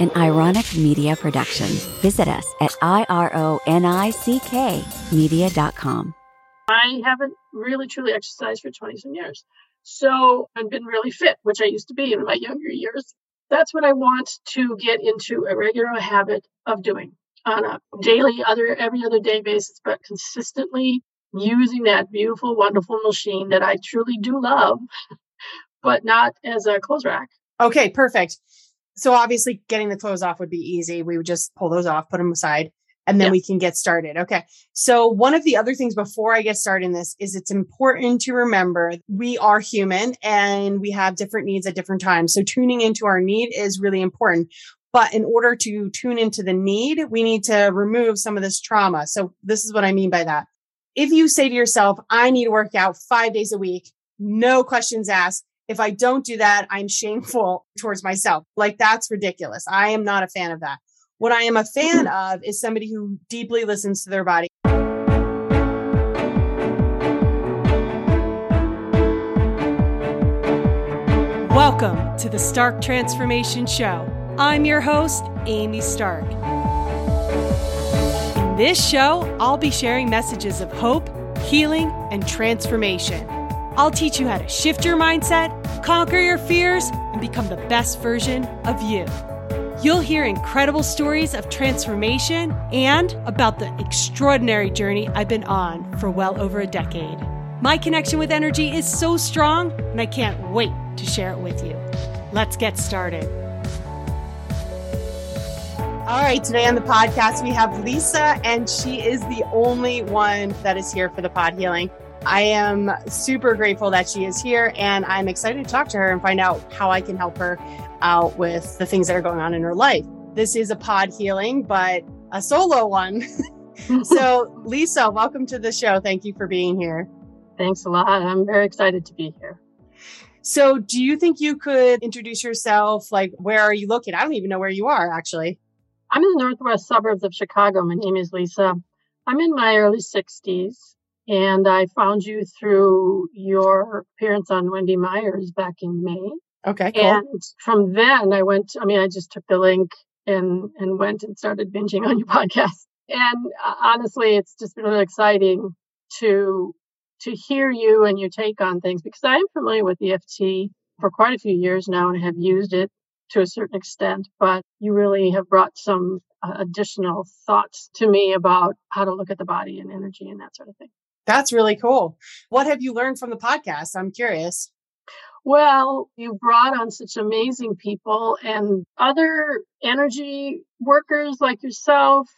an ironic media production. Visit us at I-R-O-N-I-C-K media.com. I haven't really truly exercised for 20 some years. So I've been really fit, which I used to be in my younger years. That's what I want to get into a regular habit of doing on a daily, other every other day basis, but consistently using that beautiful, wonderful machine that I truly do love, but not as a clothes rack. Okay, perfect. So obviously getting the clothes off would be easy. We would just pull those off, put them aside, and then we can get started. Okay. So one of the other things before I get started in this is it's important to remember we are human and we have different needs at different times. So tuning into our need is really important. But in order to tune into the need, we need to remove some of this trauma. So this is what I mean by that. If you say to yourself, I need to work out five days a week, no questions asked. If I don't do that, I'm shameful towards myself. Like that's ridiculous. I am not a fan of that. What I am a fan of is somebody who deeply listens to their body. Welcome to the Stark Transformation Show. I'm your host, Amy Stark. In this show, I'll be sharing messages of hope, healing, and transformation. I'll teach you how to shift your mindset, conquer your fears, and become the best version of you. You'll hear incredible stories of transformation and about the extraordinary journey I've been on for well over a decade. My connection with energy is so strong, and I can't wait to share it with you. Let's get started. All right, today on the podcast, we have Lisa, and she is the only one that is here for the pod healing. I am super grateful that she is here, and I'm excited to talk to her and find out how I can help her out with the things that are going on in her life. This is a pod healing, but a solo one. so, Lisa, welcome to the show. Thank you for being here. Thanks a lot. I'm very excited to be here. So, do you think you could introduce yourself? Like, where are you located? I don't even know where you are, actually. I'm in the northwest suburbs of Chicago. My name is Lisa. I'm in my early 60s, and I found you through your appearance on Wendy Myers back in May. Okay, cool. And from then, I went. I mean, I just took the link and and went and started binging on your podcast. And uh, honestly, it's just been really exciting to to hear you and your take on things because I am familiar with EFT for quite a few years now and have used it to a certain extent, but you really have brought some uh, additional thoughts to me about how to look at the body and energy and that sort of thing. That's really cool. What have you learned from the podcast? I'm curious. Well, you brought on such amazing people and other energy workers like yourself.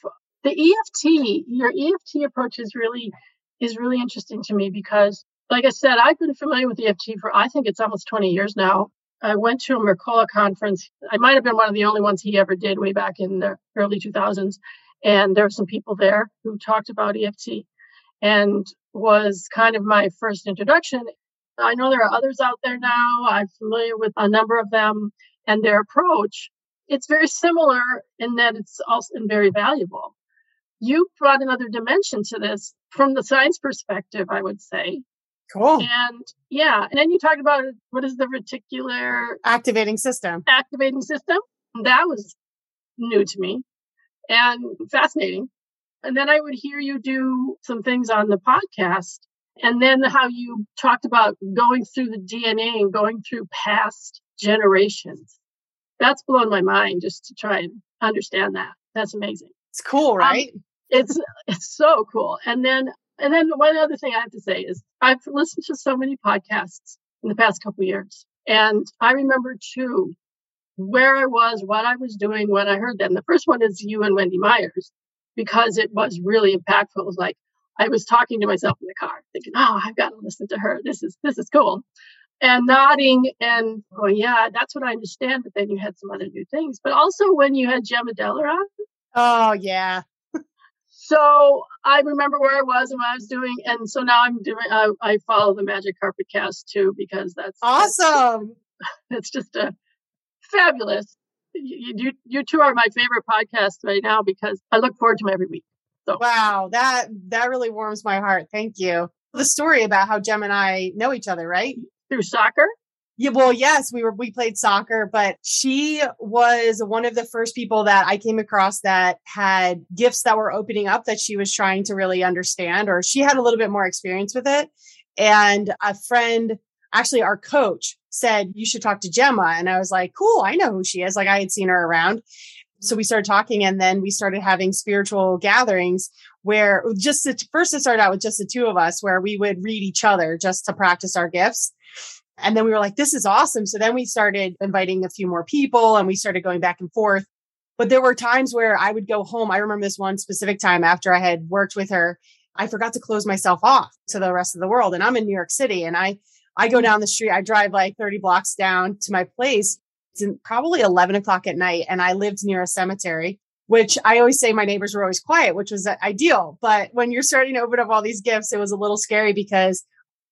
The EFT, your EFT approach is really is really interesting to me because like I said, I've been familiar with EFT for I think it's almost 20 years now. I went to a Mercola conference. I might have been one of the only ones he ever did way back in the early 2000s. And there were some people there who talked about EFT and was kind of my first introduction. I know there are others out there now. I'm familiar with a number of them and their approach. It's very similar in that it's also very valuable. You brought another dimension to this from the science perspective, I would say. Cool. And yeah, and then you talked about what is the reticular activating system? Activating system. That was new to me and fascinating. And then I would hear you do some things on the podcast. And then how you talked about going through the DNA and going through past generations. That's blown my mind just to try and understand that. That's amazing. It's cool, right? Um, it's it's so cool. And then and then one other thing I have to say is I've listened to so many podcasts in the past couple years. And I remember too where I was, what I was doing when I heard them. The first one is you and Wendy Myers because it was really impactful. It was like I was talking to myself in the car, thinking, "Oh, I've got to listen to her. This is this is cool," and nodding and going, "Yeah, that's what I understand." But then you had some other new things. But also when you had Gemma Deller on. Oh yeah. so I remember where I was and what I was doing, and so now I'm doing. I, I follow the Magic Carpet Cast too because that's awesome. That's, that's just a fabulous you, you, you two are my favorite podcast right now because I look forward to them every week. So wow, that that really warms my heart. Thank you. The story about how Gem and I know each other, right? Through soccer. Yeah, well, yes, we were we played soccer, but she was one of the first people that I came across that had gifts that were opening up that she was trying to really understand, or she had a little bit more experience with it. And a friend, actually our coach, said, You should talk to Gemma. And I was like, Cool, I know who she is. Like I had seen her around. So we started talking and then we started having spiritual gatherings where just the, first it started out with just the two of us where we would read each other just to practice our gifts. And then we were like, this is awesome. So then we started inviting a few more people and we started going back and forth. But there were times where I would go home. I remember this one specific time after I had worked with her. I forgot to close myself off to the rest of the world. And I'm in New York City and I, I go down the street. I drive like 30 blocks down to my place. It's probably 11 o'clock at night. And I lived near a cemetery, which I always say my neighbors were always quiet, which was uh, ideal. But when you're starting to open up all these gifts, it was a little scary because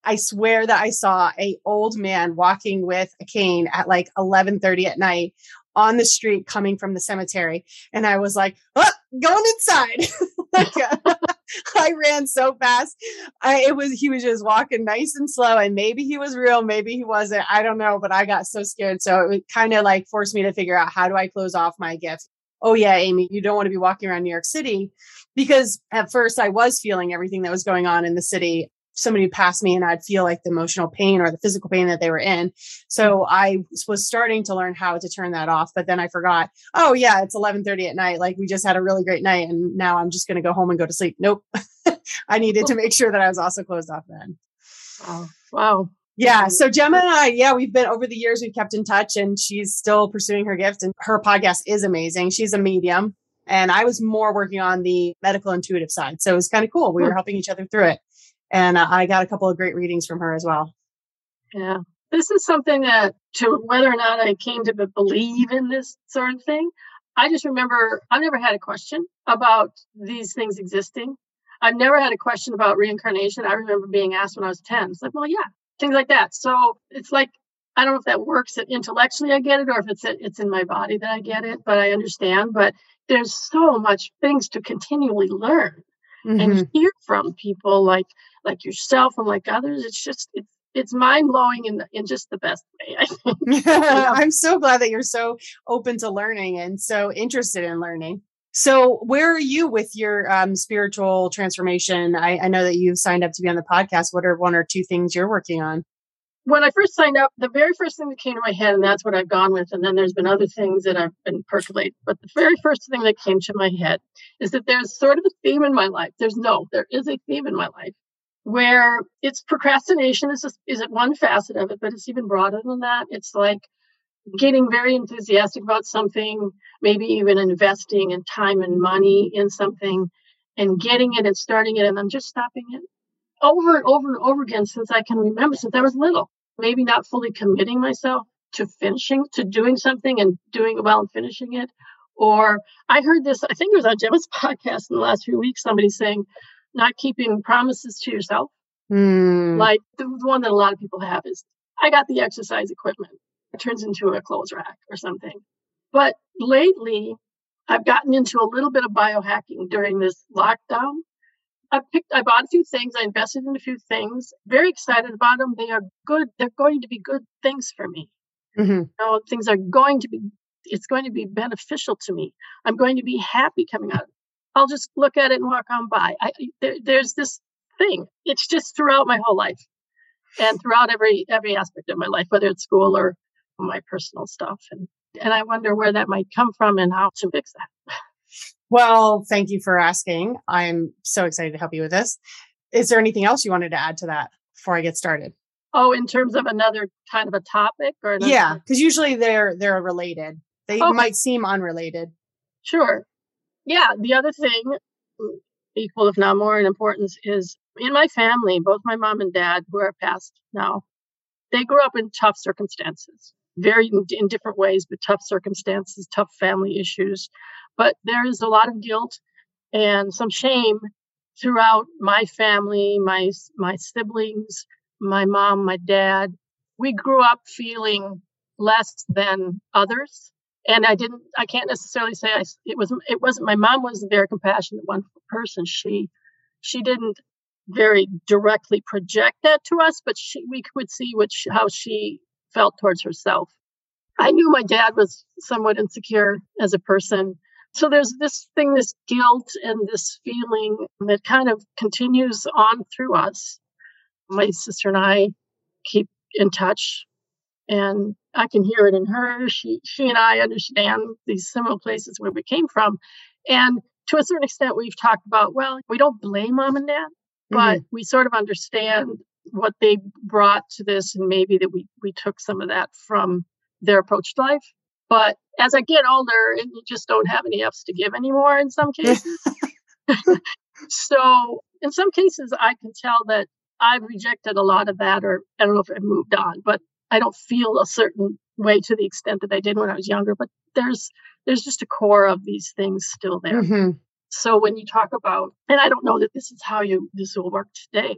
I swear that I saw a old man walking with a cane at like 11:30 at night on the street coming from the cemetery and I was like, oh, going inside. Uh, I ran so fast. I it was he was just walking nice and slow and maybe he was real, maybe he wasn't. I don't know, but I got so scared so it kind of like forced me to figure out how do I close off my gift. Oh yeah, Amy, you don't want to be walking around New York City because at first I was feeling everything that was going on in the city somebody would pass me and I'd feel like the emotional pain or the physical pain that they were in. So. I was starting to learn how to turn that off, but then I forgot, oh yeah, it's 1130 at night. Like we just had a really great night and now I'm just going to go home and go to sleep. Nope. I needed to make sure that I was also closed off then. Oh, wow. Yeah. So Gemma and I, yeah, we've been over the years, we've kept in touch and she's still pursuing her gift and her podcast is amazing. She's a medium and I was more working on the medical intuitive side. So it was kind of cool. We were hmm. helping each other through it. And I got a couple of great readings from her as well. Yeah. This is something that, to whether or not I came to believe in this sort of thing, I just remember I've never had a question about these things existing. I've never had a question about reincarnation. I remember being asked when I was 10. It's like, well, yeah, things like that. So it's like, I don't know if that works intellectually, I get it, or if it's it's in my body that I get it, but I understand. But there's so much things to continually learn mm-hmm. and hear from people like like yourself and like others. It's just it's it's mind blowing in in just the best way. I think. I'm so glad that you're so open to learning and so interested in learning. So, where are you with your um, spiritual transformation? I, I know that you've signed up to be on the podcast. What are one or two things you're working on? When I first signed up, the very first thing that came to my head, and that's what I've gone with, and then there's been other things that I've been percolating. But the very first thing that came to my head is that there's sort of a theme in my life. There's no, there is a theme in my life where it's procrastination is, is it one facet of it, but it's even broader than that. It's like getting very enthusiastic about something, maybe even investing in time and money in something and getting it and starting it and then just stopping it over and over and over again since I can remember, since I was little. Maybe not fully committing myself to finishing, to doing something and doing it well and finishing it. Or I heard this, I think it was on Gemma's podcast in the last few weeks, somebody saying, not keeping promises to yourself. Mm. Like the, the one that a lot of people have is, I got the exercise equipment. It turns into a clothes rack or something. But lately, I've gotten into a little bit of biohacking during this lockdown I picked, I bought a few things. I invested in a few things. Very excited about them. They are good. They're going to be good things for me. Mm-hmm. You know, things are going to be. It's going to be beneficial to me. I'm going to be happy coming out. I'll just look at it and walk on by. I, there, there's this thing. It's just throughout my whole life, and throughout every every aspect of my life, whether it's school or my personal stuff. And and I wonder where that might come from and how to fix that. Well, thank you for asking. I'm so excited to help you with this. Is there anything else you wanted to add to that before I get started? Oh, in terms of another kind of a topic or another... Yeah, because usually they're they're related. They okay. might seem unrelated. Sure. Yeah. The other thing, mm, equal if not more in importance, is in my family, both my mom and dad, who are passed now, they grew up in tough circumstances, very in different ways, but tough circumstances, tough family issues. But there is a lot of guilt and some shame throughout my family, my my siblings, my mom, my dad. We grew up feeling less than others, and I didn't. I can't necessarily say I. It was. It wasn't. My mom was a very compassionate, wonderful person. She she didn't very directly project that to us, but she we could see which how she felt towards herself. I knew my dad was somewhat insecure as a person. So there's this thing, this guilt and this feeling that kind of continues on through us. My sister and I keep in touch and I can hear it in her. She she and I understand these similar places where we came from. And to a certain extent we've talked about, well, we don't blame mom and dad, but mm-hmm. we sort of understand what they brought to this and maybe that we we took some of that from their approach to life. But as I get older and you just don't have any F's to give anymore in some cases. so in some cases I can tell that I've rejected a lot of that or I don't know if I've moved on, but I don't feel a certain way to the extent that I did when I was younger. But there's there's just a core of these things still there. Mm-hmm. So when you talk about, and I don't know that this is how you this will work today,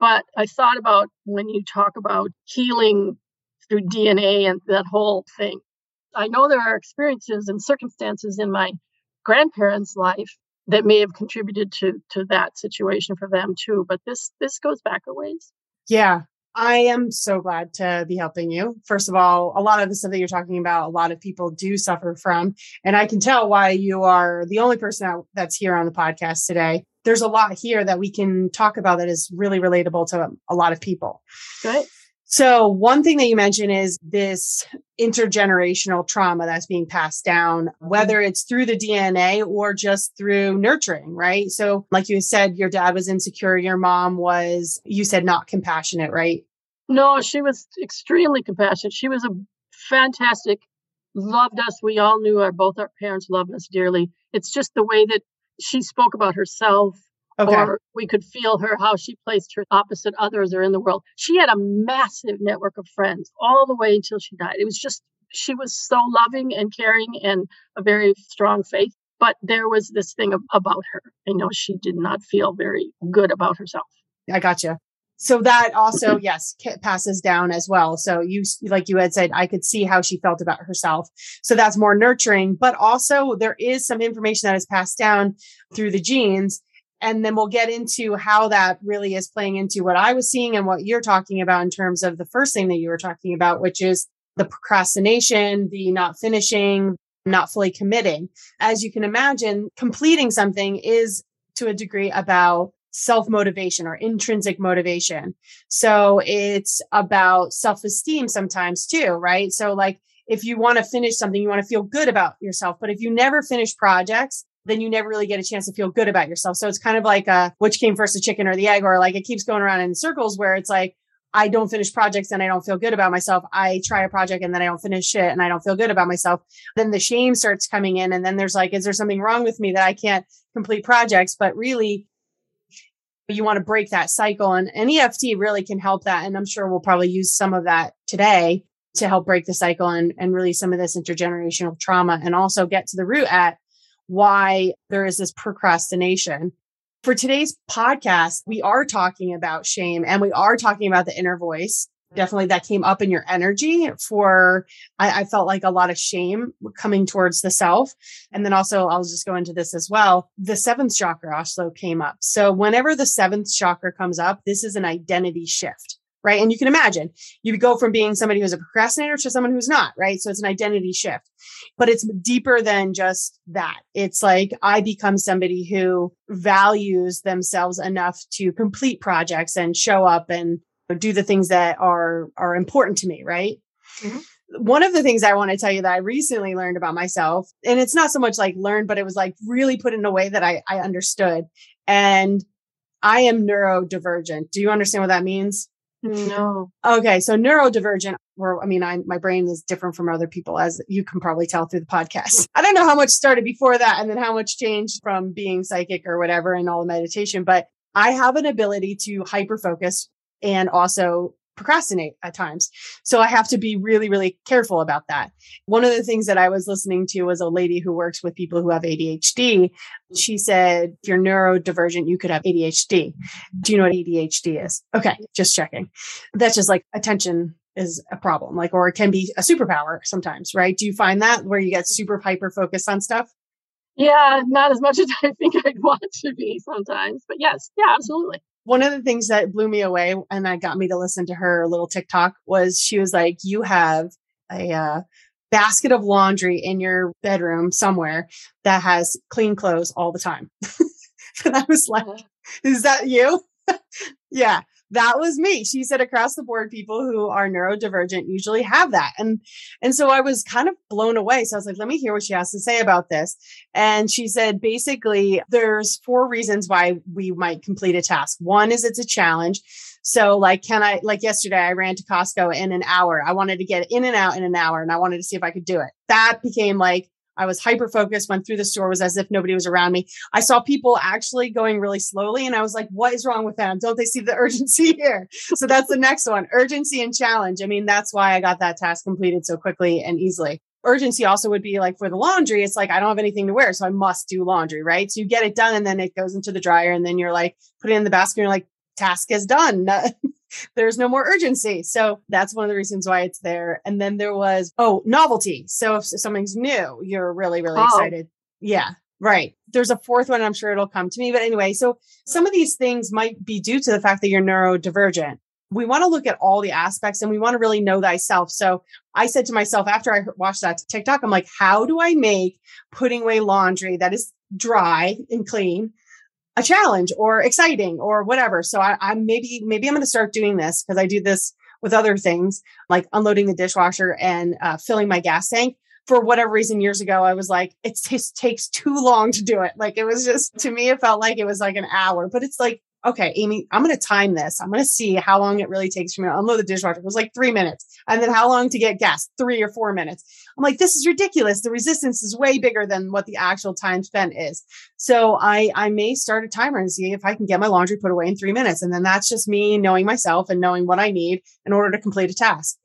but I thought about when you talk about healing through DNA and that whole thing. I know there are experiences and circumstances in my grandparents' life that may have contributed to to that situation for them too. But this this goes back a ways. Yeah. I am so glad to be helping you. First of all, a lot of the stuff that you're talking about, a lot of people do suffer from. And I can tell why you are the only person that's here on the podcast today. There's a lot here that we can talk about that is really relatable to a lot of people. Good. So one thing that you mentioned is this intergenerational trauma that's being passed down, whether mm-hmm. it's through the DNA or just through nurturing, right? So like you said, your dad was insecure. Your mom was, you said not compassionate, right? No, she was extremely compassionate. She was a fantastic, loved us. We all knew our, both our parents loved us dearly. It's just the way that she spoke about herself Okay. Or we could feel her how she placed her opposite others or in the world. She had a massive network of friends all the way until she died. It was just, she was so loving and caring and a very strong faith. But there was this thing about her. I know she did not feel very good about herself. I gotcha. So that also, yes, passes down as well. So you, like you had said, I could see how she felt about herself. So that's more nurturing, but also there is some information that is passed down through the genes and then we'll get into how that really is playing into what I was seeing and what you're talking about in terms of the first thing that you were talking about, which is the procrastination, the not finishing, not fully committing. As you can imagine, completing something is to a degree about self motivation or intrinsic motivation. So it's about self esteem sometimes too, right? So like if you want to finish something, you want to feel good about yourself. But if you never finish projects, then you never really get a chance to feel good about yourself. So it's kind of like a which came first, the chicken or the egg, or like it keeps going around in circles where it's like, I don't finish projects and I don't feel good about myself. I try a project and then I don't finish it and I don't feel good about myself. Then the shame starts coming in. And then there's like, is there something wrong with me that I can't complete projects? But really, you want to break that cycle and, and EFT really can help that. And I'm sure we'll probably use some of that today to help break the cycle and, and release some of this intergenerational trauma and also get to the root at why there is this procrastination. For today's podcast, we are talking about shame and we are talking about the inner voice. Definitely that came up in your energy for, I, I felt like a lot of shame coming towards the self. And then also, I'll just go into this as well. The seventh chakra also came up. So whenever the seventh chakra comes up, this is an identity shift right? And you can imagine you go from being somebody who's a procrastinator to someone who's not, right? So it's an identity shift, but it's deeper than just that. It's like I become somebody who values themselves enough to complete projects and show up and do the things that are are important to me, right? Mm-hmm. One of the things I want to tell you that I recently learned about myself, and it's not so much like learned, but it was like really put in a way that I, I understood. And I am neurodivergent. Do you understand what that means? No. Okay. So neurodivergent, or I mean, I, my brain is different from other people, as you can probably tell through the podcast. I don't know how much started before that and then how much changed from being psychic or whatever and all the meditation, but I have an ability to hyper focus and also procrastinate at times. So I have to be really, really careful about that. One of the things that I was listening to was a lady who works with people who have ADHD. She said, if you're neurodivergent, you could have ADHD. Do you know what ADHD is? Okay, just checking. That's just like attention is a problem, like, or it can be a superpower sometimes, right? Do you find that where you get super hyper focused on stuff? Yeah, not as much as I think I'd want to be sometimes, but yes, yeah, absolutely. One of the things that blew me away and that got me to listen to her little TikTok was she was like, You have a uh, basket of laundry in your bedroom somewhere that has clean clothes all the time. and I was like, uh-huh. Is that you? yeah that was me. She said across the board, people who are neurodivergent usually have that. And, and so I was kind of blown away. So I was like, let me hear what she has to say about this. And she said, basically, there's four reasons why we might complete a task. One is it's a challenge. So like, can I, like yesterday, I ran to Costco in an hour. I wanted to get in and out in an hour and I wanted to see if I could do it. That became like, I was hyper focused, went through the store, was as if nobody was around me. I saw people actually going really slowly and I was like, what is wrong with them? Don't they see the urgency here? So that's the next one urgency and challenge. I mean, that's why I got that task completed so quickly and easily. Urgency also would be like for the laundry, it's like I don't have anything to wear, so I must do laundry, right? So you get it done and then it goes into the dryer and then you're like, put it in the basket and you're like, task is done. There's no more urgency. So that's one of the reasons why it's there. And then there was, oh, novelty. So if something's new, you're really, really oh. excited. Yeah. Right. There's a fourth one. I'm sure it'll come to me. But anyway, so some of these things might be due to the fact that you're neurodivergent. We want to look at all the aspects and we want to really know thyself. So I said to myself after I watched that TikTok, I'm like, how do I make putting away laundry that is dry and clean a challenge or exciting or whatever. So I, I maybe maybe I'm going to start doing this because I do this with other things like unloading the dishwasher and uh, filling my gas tank. For whatever reason, years ago, I was like, it just takes too long to do it. Like it was just to me, it felt like it was like an hour, but it's like okay, Amy, I'm going to time this. I'm going to see how long it really takes for me to unload the dishwasher. It was like three minutes. And then how long to get gas? Three or four minutes. I'm like, this is ridiculous. The resistance is way bigger than what the actual time spent is. So I, I may start a timer and see if I can get my laundry put away in three minutes. And then that's just me knowing myself and knowing what I need in order to complete a task.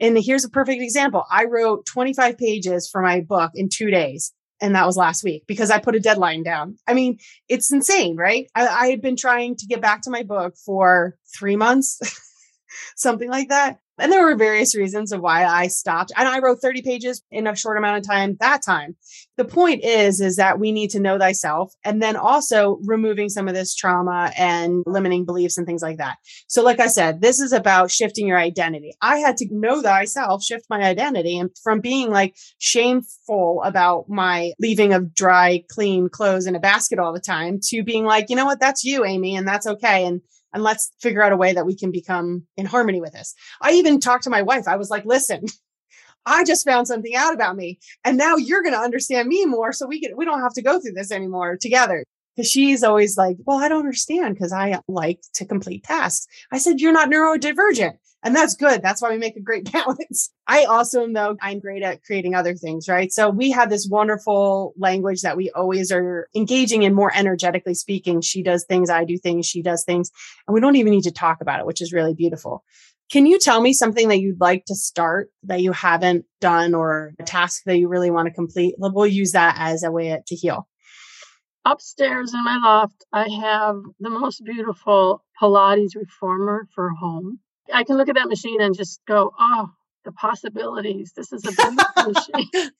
And here's a perfect example. I wrote 25 pages for my book in two days and that was last week because I put a deadline down. I mean, it's insane, right? I, I had been trying to get back to my book for three months, something like that. And there were various reasons of why I stopped. And I wrote 30 pages in a short amount of time that time. The point is, is that we need to know thyself and then also removing some of this trauma and limiting beliefs and things like that. So, like I said, this is about shifting your identity. I had to know thyself, shift my identity and from being like shameful about my leaving of dry, clean clothes in a basket all the time to being like, you know what? That's you, Amy, and that's okay. And and let's figure out a way that we can become in harmony with this. I even talked to my wife. I was like, listen, I just found something out about me and now you're going to understand me more. So we can, we don't have to go through this anymore together. Cause she's always like, well, I don't understand because I like to complete tasks. I said, you're not neurodivergent. And that's good. That's why we make a great balance. I also know I'm great at creating other things, right? So we have this wonderful language that we always are engaging in more energetically speaking. She does things, I do things, she does things, and we don't even need to talk about it, which is really beautiful. Can you tell me something that you'd like to start that you haven't done or a task that you really want to complete? We'll use that as a way to heal. Upstairs in my loft, I have the most beautiful Pilates reformer for home I can look at that machine and just go, oh, the possibilities. This is a beautiful machine.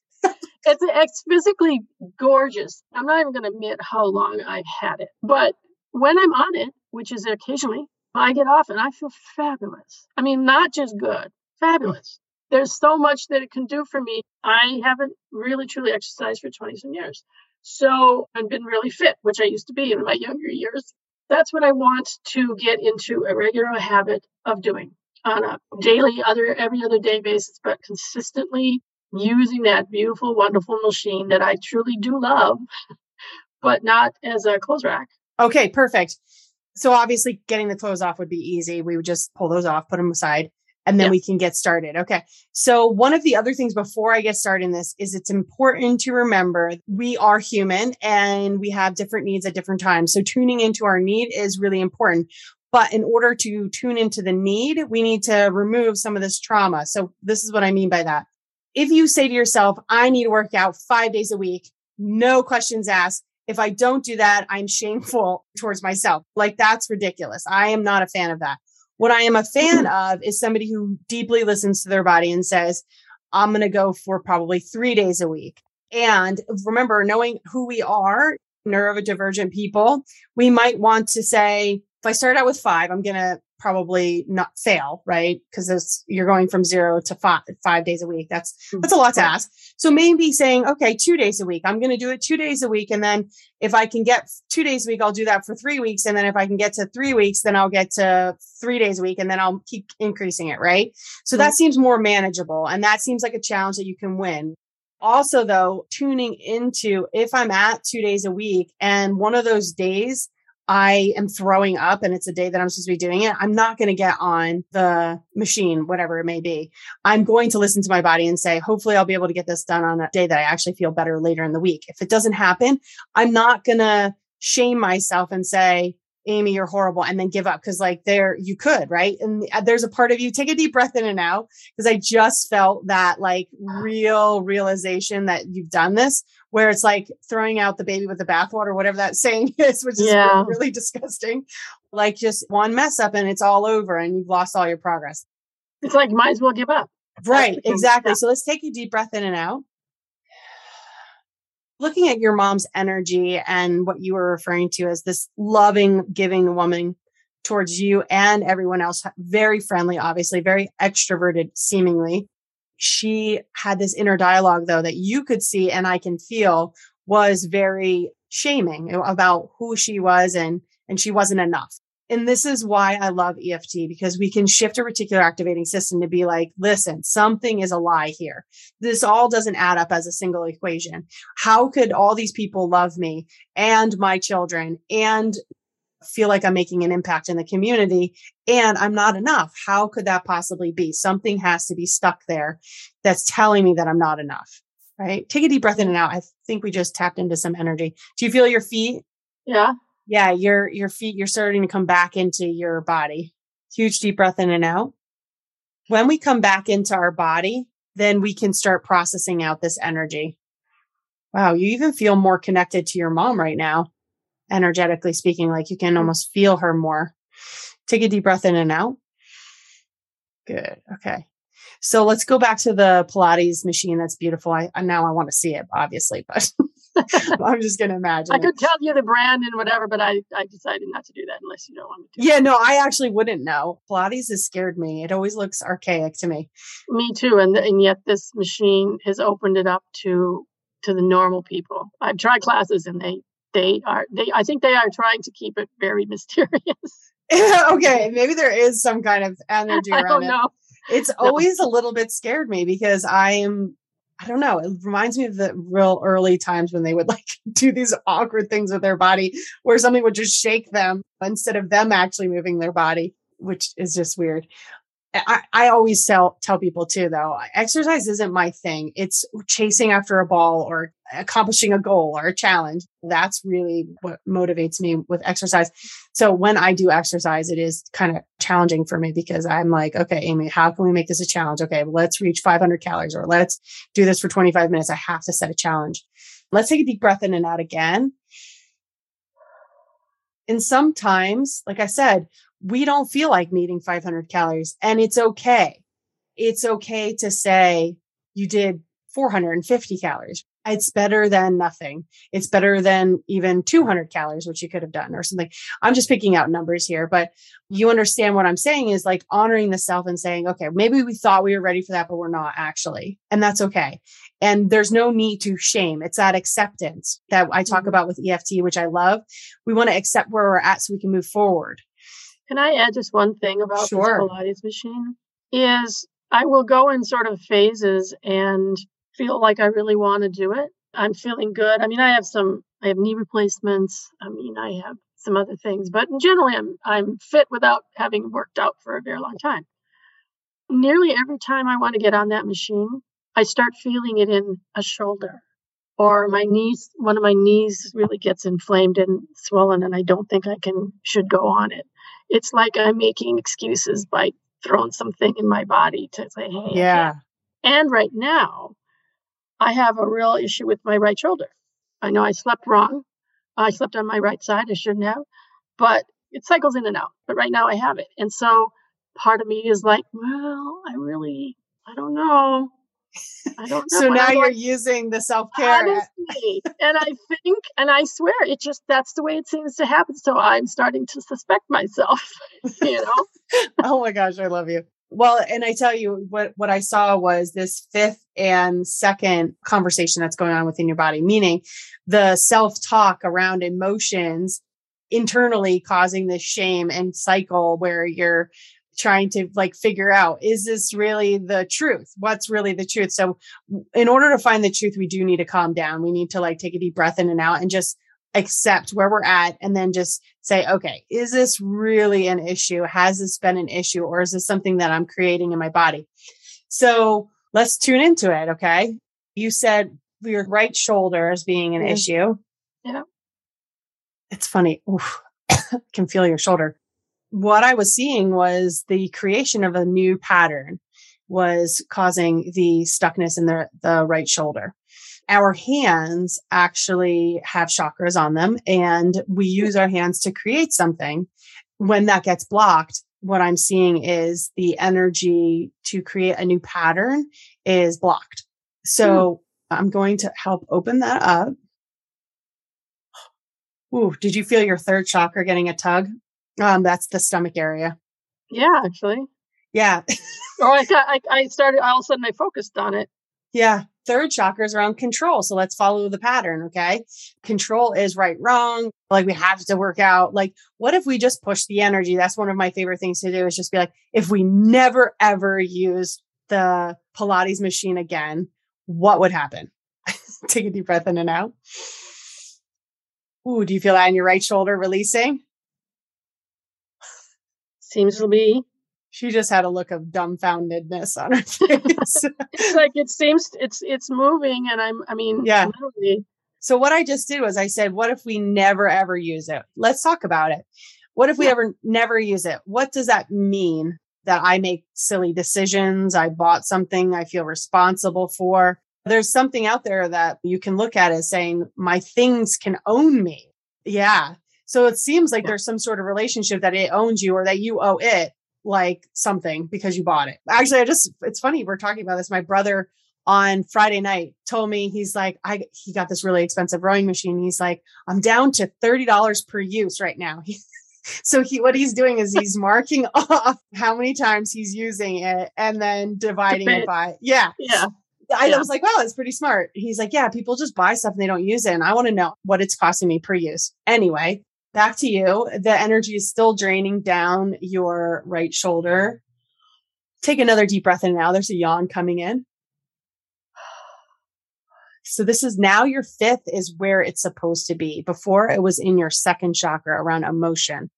It's, it's physically gorgeous. I'm not even going to admit how long I've had it, but when I'm on it, which is occasionally, I get off and I feel fabulous. I mean, not just good, fabulous. There's so much that it can do for me. I haven't really truly exercised for 20 some years. So I've been really fit, which I used to be in my younger years that's what I want to get into a regular habit of doing on a daily, other every other day basis, but consistently using that beautiful, wonderful machine that I truly do love, but not as a clothes rack. Okay, perfect. So obviously getting the clothes off would be easy. We would just pull those off, put them aside and then yeah. we can get started. Okay. So one of the other things before I get started in this is it's important to remember we are human and we have different needs at different times. So tuning into our need is really important. But in order to tune into the need, we need to remove some of this trauma. So this is what I mean by that. If you say to yourself, I need to work out five days a week, no questions asked. If I don't do that, I'm shameful towards myself. Like that's ridiculous. I am not a fan of that. What I am a fan mm-hmm. of is somebody who deeply listens to their body and says, I'm going to go for probably three days a week. And remember, knowing who we are, neurodivergent people, we might want to say, if I start out with five, I'm going to probably not fail, right? Because you're going from zero to five, five days a week. That's, Mm, that's a lot to ask. So maybe saying, okay, two days a week, I'm going to do it two days a week. And then if I can get two days a week, I'll do that for three weeks. And then if I can get to three weeks, then I'll get to three days a week and then I'll keep increasing it, right? So that seems more manageable. And that seems like a challenge that you can win. Also, though, tuning into if I'm at two days a week and one of those days I am throwing up and it's a day that I'm supposed to be doing it, I'm not going to get on the machine, whatever it may be. I'm going to listen to my body and say, hopefully I'll be able to get this done on a day that I actually feel better later in the week. If it doesn't happen, I'm not going to shame myself and say, Amy, you're horrible, and then give up. Cause like there, you could, right? And there's a part of you, take a deep breath in and out. Cause I just felt that like real realization that you've done this where it's like throwing out the baby with the bathwater, whatever that saying is, which is Yeah. really disgusting. Like just one mess up and it's all over and you've lost all your progress. It's like, might as well give up. Right, exactly. So let's take a deep breath in and out. Looking at your mom's energy and what you were referring to as this loving, giving woman towards you and everyone else, very friendly, obviously, very extroverted, seemingly. She had this inner dialogue, though, that you could see and I can feel was very shaming about who she was and and she wasn't enough. And this is why I love EFT because we can shift a reticular activating system to be like, listen, something is a lie here. This all doesn't add up as a single equation. How could all these people love me and my children and feel like I'm making an impact in the community and I'm not enough? How could that possibly be? Something has to be stuck there that's telling me that I'm not enough. Right? Take a deep breath in and out. I think we just tapped into some energy. Do you feel your feet? Yeah. Yeah, your your feet, you're starting to come back into your body. Huge deep breath in and out. When we come back into our body, then we can start processing out this energy. Wow, you even feel more connected to your mom right now, energetically speaking, like you can almost feel her more. Take a deep breath in and out. Good. Okay. So let's go back to the Pilates machine. That's beautiful. I now I want to see it, obviously, but I'm just going to imagine. I could tell you the brand and whatever, but I, I decided not to do that unless you don't want me to. Yeah, no, I actually wouldn't know. Pilates has scared me. It always looks archaic to me. Me too. And and yet this machine has opened it up to to the normal people. I've tried classes and they they are they I think they are trying to keep it very mysterious. okay, maybe there is some kind of energy I around don't it. know. It's always a little bit scared me because I am I don't know. It reminds me of the real early times when they would like do these awkward things with their body where something would just shake them instead of them actually moving their body, which is just weird. I, I always tell tell people too though, exercise isn't my thing. It's chasing after a ball or accomplishing a goal or a challenge. That's really what motivates me with exercise. So when I do exercise, it is kind of challenging for me because I'm like, okay, Amy, how can we make this a challenge? Okay, let's reach 500 calories or let's do this for 25 minutes. I have to set a challenge. Let's take a deep breath in and out again. And sometimes, like I said, we don't feel like meeting 500 calories and it's okay. It's okay to say you did 450 calories. It's better than nothing. It's better than even 200 calories, which you could have done or something. I'm just picking out numbers here, but you understand what I'm saying is like honoring the self and saying, okay, maybe we thought we were ready for that, but we're not actually. And that's okay. And there's no need to shame. It's that acceptance that I talk Mhm. about with EFT, which I love. We want to accept where we're at so we can move forward. Can I add just one thing about Sure. this Pilates machine? Is I will go in sort of phases and feel like I really want to do it. I'm feeling good. I mean, I have some, I have knee replacements. I mean, I have some other things, but generally I'm, I'm fit without having worked out for a very long time. Nearly every time I want to get on that machine, I start feeling it in a shoulder or my knees, one of my knees really gets inflamed and swollen and I don't think I can, should go on it it's like I'm making excuses by throwing something in my body to say, hey. Yeah. And right now, I have a real issue with my right shoulder. I know I slept wrong. I slept on my right side. I shouldn't have, but it cycles in and out. But right now I have it. And so part of me is like, well, I really, I don't know. I don't know. So now you're using the self care. and I think, and I swear, it just that's the way it seems to happen. So I'm starting to suspect myself. You know, oh my gosh, I love you. Well, and I tell you what what I saw was this fifth and second conversation that's going on within your body, meaning the self-talk around emotions internally causing this shame and cycle where you're trying to like figure out is this really the truth? What's really the truth? So in order to find the truth we do need to calm down. We need to like take a deep breath in and out and just accept where we're at and then just say okay is this really an issue? Has this been an issue or is this something that i'm creating in my body? So let's tune into it okay? You said your right shoulder as being an Mhm. issue. Yeah. it's funny. Oof. can feel your shoulder what I was seeing was the creation of a new pattern was causing the stuckness in the, the right shoulder. Our hands actually have chakras on them and we use our hands to create something. When that gets blocked, what I'm seeing is the energy to create a new pattern is blocked. So hmm. I'm going to help open that up. Ooh, did you feel your third chakra getting a tug? Um, that's the stomach area. yeah, actually. Yeah. Or I got, I, I started all of a sudden I focused on it. Yeah. Third chakra is around control. So let's follow the pattern. Okay. Control is right, wrong. Like we have to work out. Like, what if we just push the energy? That's one of my favorite things to do is just be like, if we never ever use the Pilates machine again, what would happen? Take a deep breath in and out. Ooh, do you feel that in your right shoulder releasing? Seems to be. She just had a look of dumbfoundedness on her face. It's like it seems it's it's moving, and I'm. I mean, Yeah. literally, So what I just did was I said, what if we never ever use it? Let's talk about it. What if we Yeah. ever never use it? What does that mean? That I make silly decisions. I bought something I feel responsible for. There's something out there that you can look at as saying, my things can own me. Yeah. So it seems like there's some sort of relationship that it owns you or that you owe it like something because you bought it. Actually, I just, it's funny. We're talking about this. My brother on Friday night told me he's like I he got this really expensive rowing machine. He's like I'm down to thirty dollars per use right now. so he what he's doing is he's marking off how many times he's using it and then dividing it by yeah. yeah. I Yeah. was like, wow, that's pretty smart. He's like, yeah, people just buy stuff and they don't use it, and I want to know what it's costing me per use. Anyway, back to you. The energy is still draining down your right shoulder. Take another deep breath in now. There's a yawn coming in. So this is now your fifth is where it's supposed to be. Before it was in your second chakra around emotion.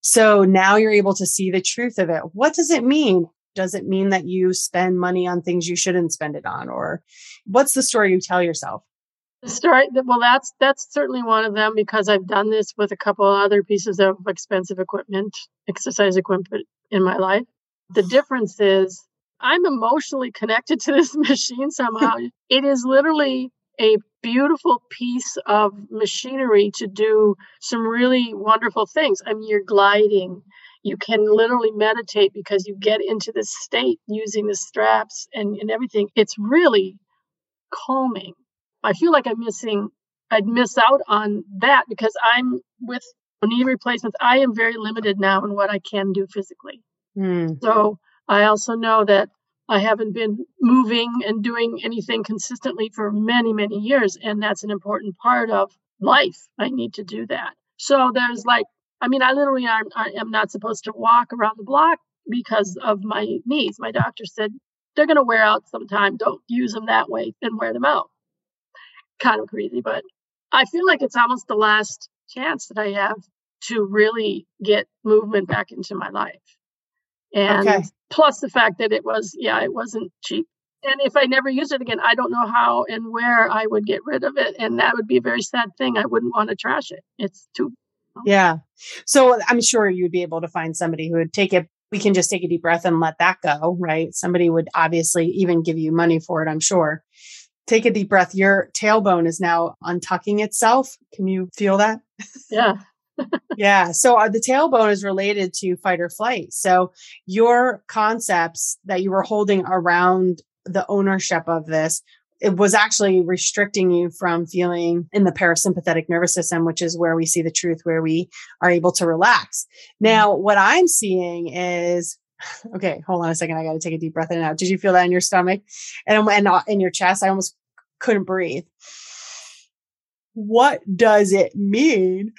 So now you're able to see the truth of it. What does it mean? Does it mean that you spend money on things you shouldn't spend it on? Or what's the story you tell yourself? Story. Well, that's that's certainly one of them because I've done this with a couple other pieces of expensive equipment, exercise equipment in my life. The difference is I'm emotionally connected to this machine somehow. it is literally a beautiful piece of machinery to do some really wonderful things. I mean, you're gliding. You can literally meditate because you get into this state using the straps and, and everything. It's really calming. I feel like I'm missing, I'd miss out on that because I'm with knee replacements. I am very limited now in what I can do physically. Hmm. So I also know that I haven't been moving and doing anything consistently for many, many years. And that's an important part of life. I need to do that. So there's like, I mean, I literally am, I am not supposed to walk around the block because of my knees. My doctor said they're going to wear out sometime. Don't use them that way and wear them out. Kind of crazy, but I feel like it's almost the last chance that I have to really get movement back into my life. And Okay. plus the fact that it was, yeah, it wasn't cheap. And if I never use it again, I don't know how and where I would get rid of it. And that would be a very sad thing. I wouldn't want to trash it. It's too, Yeah. So I'm sure you would be able to find somebody who would take it. We can just take a deep breath and let that go, right? Somebody would obviously even give you money for it, I'm sure. Take a deep breath. Your tailbone is now untucking itself. Can you feel that? yeah. yeah. So uh, the tailbone is related to fight or flight. So your concepts that you were holding around the ownership of this, it was actually restricting you from feeling in the parasympathetic nervous system, which is where we see the truth, where we are able to relax. Now, what I'm seeing is, okay, hold on a second. I got to take a deep breath in and out. Did you feel that in your stomach and, and uh, in your chest? I almost couldn't breathe. What does it mean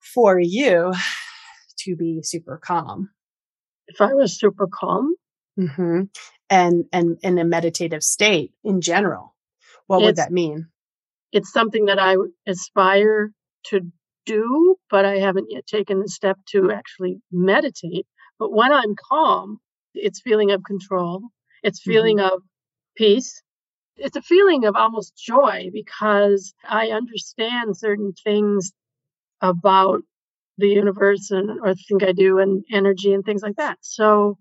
for you to be super calm? If I was super calm, mm-hmm. and and in a meditative state in general, what would that mean? It's something that I aspire to do, but I haven't yet taken the step to actually meditate. But when I'm calm, it's feeling of control. It's feeling mm-hmm. of peace. It's a feeling of almost joy because I understand certain things about the universe and or think I do and energy and things like that. So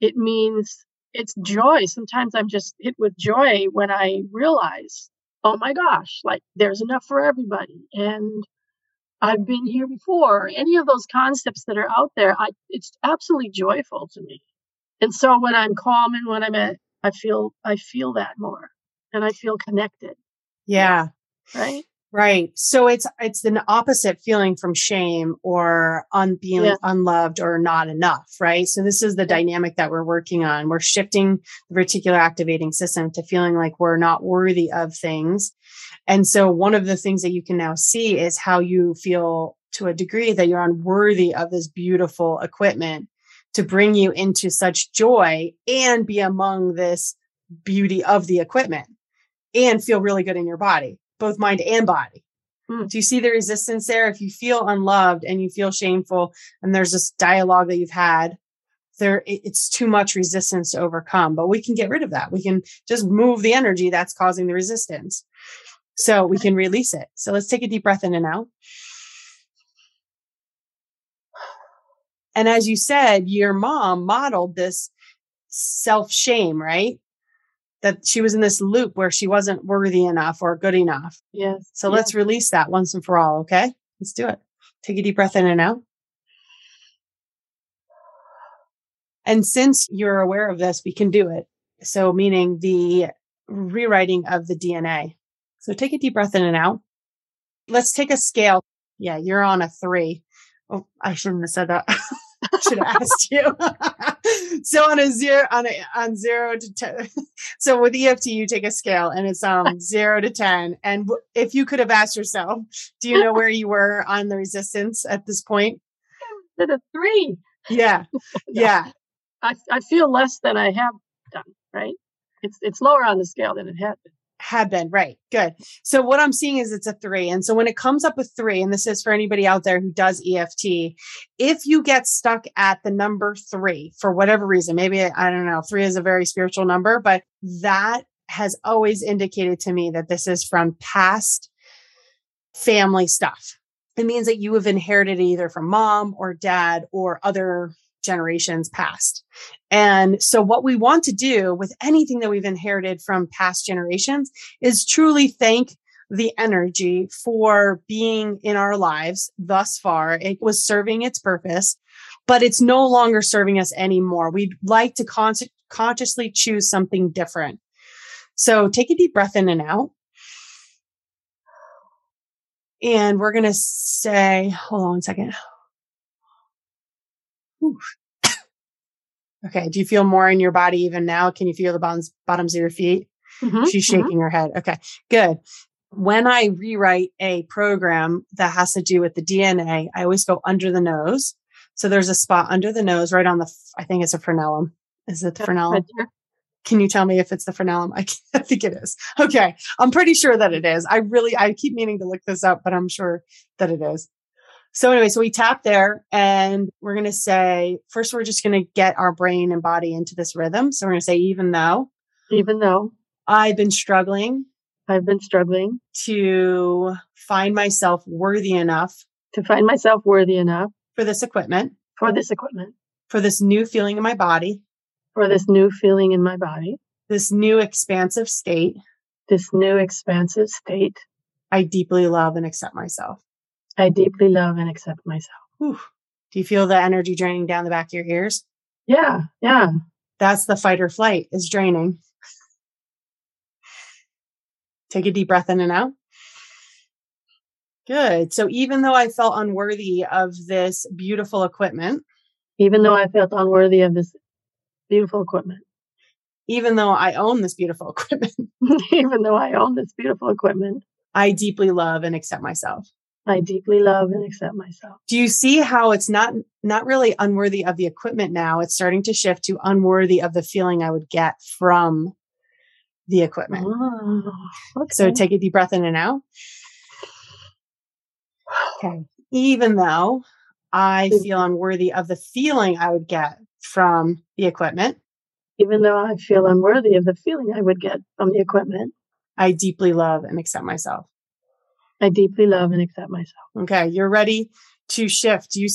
it means it's joy. Sometimes I'm just hit with joy when I realize, oh my gosh, like there's enough for everybody. And I've been here before. Any of those concepts that are out there, I, it's absolutely joyful to me. And so when I'm calm and when I'm at, I feel, I feel that more and I feel connected. Yeah. Right. Right. So it's it's an opposite feeling from shame or on being yeah. unloved or not enough, right? So this is the dynamic that we're working on. We're shifting the reticular activating system to feeling like we're not worthy of things. And so one of the things that you can now see is how you feel to a degree that you're unworthy of this beautiful equipment to bring you into such joy and be among this beauty of the equipment and feel really good in your body both mind and body. Mm. Do you see the resistance there? If you feel unloved and you feel shameful, and there's this dialogue that you've had, there it's too much resistance to overcome. But we can get rid of that. We can just move the energy that's causing the resistance, so we can release it. So let's take a deep breath in and out. And as you said, your mom modeled this self shame, right? That she was in this loop where she wasn't worthy enough or good enough. Yes. So yes. let's release that once and for all. Okay. Let's do it. Take a deep breath in and out. And since you're aware of this, we can do it. So, meaning the rewriting of the DNA. So, take a deep breath in and out. Let's take a scale. Yeah, you're on a three. Oh, I shouldn't have said that. should have asked you. so on a zero on a on zero to ten. So with EFT, you take a scale and it's um zero to ten. And if you could have asked yourself, do you know where you were on the resistance at this point? At a three. Yeah. Yeah. I I feel less than I have done. Right. It's it's lower on the scale than it had been had been right good. So what i'm seeing is it's a three and so when it comes up with three and this is for anybody out there who does eft if you get stuck at the number three for whatever reason maybe i don't know three is a very spiritual number but that has always indicated to me that this is from past family stuff. It means that you have inherited either from mom or dad or other generations past. And so what we want to do with anything that we've inherited from past generations is truly thank the energy for being in our lives thus far. It was serving its purpose, but it's no longer serving us anymore. We'd like to con- consciously choose something different. So take a deep breath in and out. And we're going to say, hold on one second. Okay. Do you feel more in your body even now? Can you feel the bottoms, bottoms of your feet? Mm-hmm, She's mm-hmm. shaking mm-hmm. her head. Okay, good. When I rewrite a program that has to do with the DNA, I always go under the nose. So there's a spot under the nose, right on the, I think it's a frenulum. Is it the frenulum? Can you tell me if it's the frenulum? I, I think it is. Okay. I'm pretty sure that it is. I really, I keep meaning to look this up, but I'm sure that it is. So anyway, so we tap there and we're going to say, first, we're just going to get our brain and body into this rhythm. So we're going to say, even though, even though I've been struggling, I've been struggling to find myself worthy enough to find myself worthy enough for this equipment, for this equipment, for this new feeling in my body, for this new feeling in my body, this new expansive state, this new expansive state. I deeply love and accept myself. I deeply love and accept myself. Whew. Do you feel the energy draining down the back of your ears? Yeah, yeah. That's the fight or flight is draining. Take a deep breath in and out. Good. So even though I felt unworthy of this beautiful equipment, even though I felt unworthy of this beautiful equipment, even though I own this beautiful equipment, even though I own this beautiful equipment, I deeply love and accept myself. I deeply love and accept myself. Do you see how it's not not really unworthy of the equipment now? It's starting to shift to unworthy of the feeling I would get from the equipment. Oh, okay. So take a deep breath in and out. Okay. Even though I feel unworthy of the feeling I would get from the equipment, even though I feel unworthy of the feeling I would get from the equipment, I deeply love and accept myself. I deeply love and accept myself. Okay. You're ready to shift. You,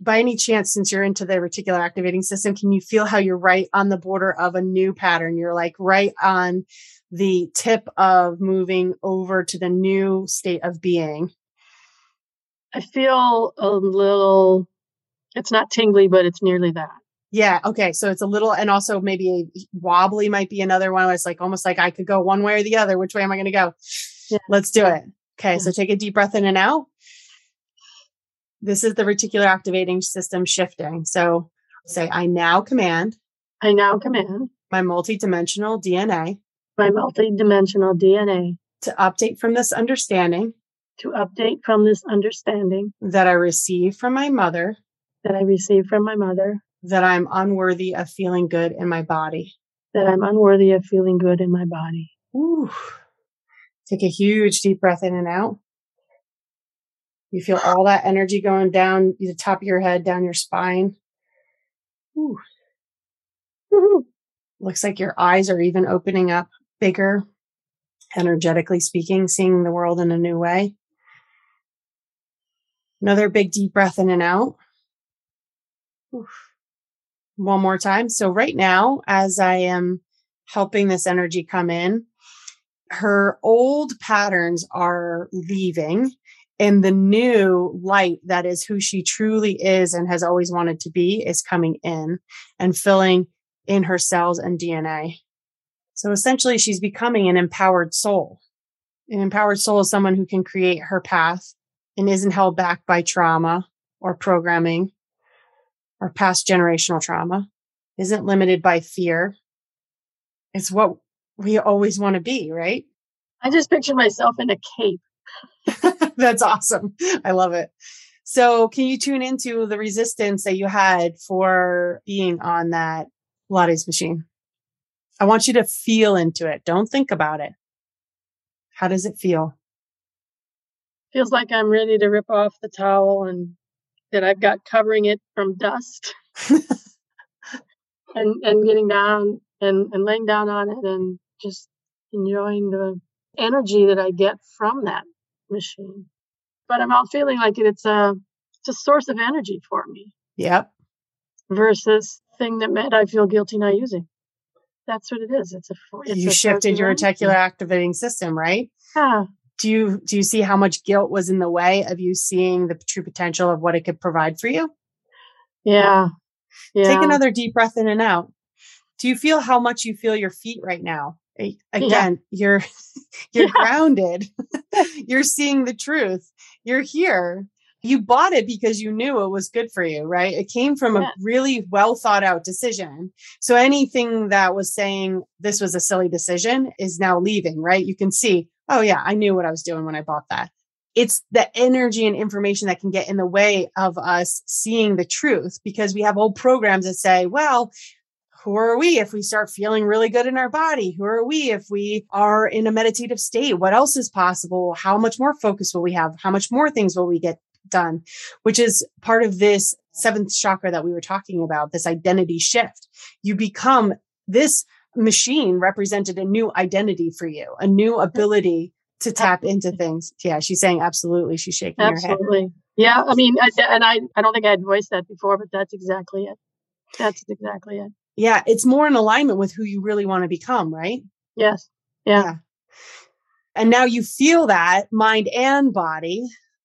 by any chance, since you're into the reticular activating system, can you feel how you're right on the border of a new pattern? You're like right on the tip of moving over to the new state of being. I feel a little, it's not tingly, but it's nearly that. Yeah. Okay. So it's a little, and also maybe a wobbly might be another one. It's like almost like I could go one way or the other. Which way am I going to go? Yeah. Let's do it. Okay. So take a deep breath in and out. This is the reticular activating system shifting. So say, I now command I now command my multidimensional DNA my multidimensional DNA to update from this understanding to update from this understanding that I receive from my mother that I receive from my mother that I'm unworthy of feeling good in my body. that I'm unworthy of feeling good in my body. Ooh. Take a huge deep breath in and out. You feel all that energy going down the top of your head, down your spine. Ooh. Looks like your eyes are even opening up bigger, energetically speaking, seeing the world in a new way. Another big deep breath in and out. One more time. So, right now, as I am helping this energy come in, her old patterns are leaving and the new light that is who she truly is and has always wanted to be is coming in and filling in her cells and DNA. So essentially, she's becoming an empowered soul. An empowered soul is someone who can create her path and isn't held back by trauma or programming or past generational trauma, isn't limited by fear. It's what we always want to be, right? I just picture myself in a cape. That's awesome. I love it. So, can you tune into the resistance that you had for being on that Pilates machine? I want you to feel into it. Don't think about it. How does it feel? Feels like I'm ready to rip off the towel and that I've got covering it from dust and, and getting down and, and laying down on it and just enjoying the energy that I get from that machine. But I'm out feeling like it, it's a it's a source of energy for me Yep. versus thing that meant I feel guilty not using. That's what it is. It's a it's you a shifted your reticular activating system, right? Yeah. Do you do you see how much guilt was in the way of you seeing the true potential of what it could provide for you? Yeah. Yeah. Take another deep breath in and out. Do you feel how much you feel your feet right now? Again, you're you're Yeah. grounded. you're seeing the truth. You're here. You bought it because you knew it was good for you, right? It came from a really well thought out decision. So anything that was saying this was a silly decision is now leaving, right? You can see, oh yeah, I knew what I was doing when I bought that. It's the energy and information that can get in the way of us seeing the truth because we have old programs that say, well, who are we if we start feeling really good in our body? Who are we if we are in a meditative state? What else is possible? How much more focus will we have? How much more things will we get done? Which is part of this seventh chakra that we were talking about, this identity shift. You become this machine represented a new identity for you, a new ability to tap into things. Yeah, she's saying absolutely. She's shaking her head. Absolutely. Yeah. I mean, I, and I, I don't think I had voiced that before, but that's exactly it. That's exactly it. Yeah, it's more in alignment with who you really want to become, right? Yes. Yeah. Yeah. And now you feel that mind and body.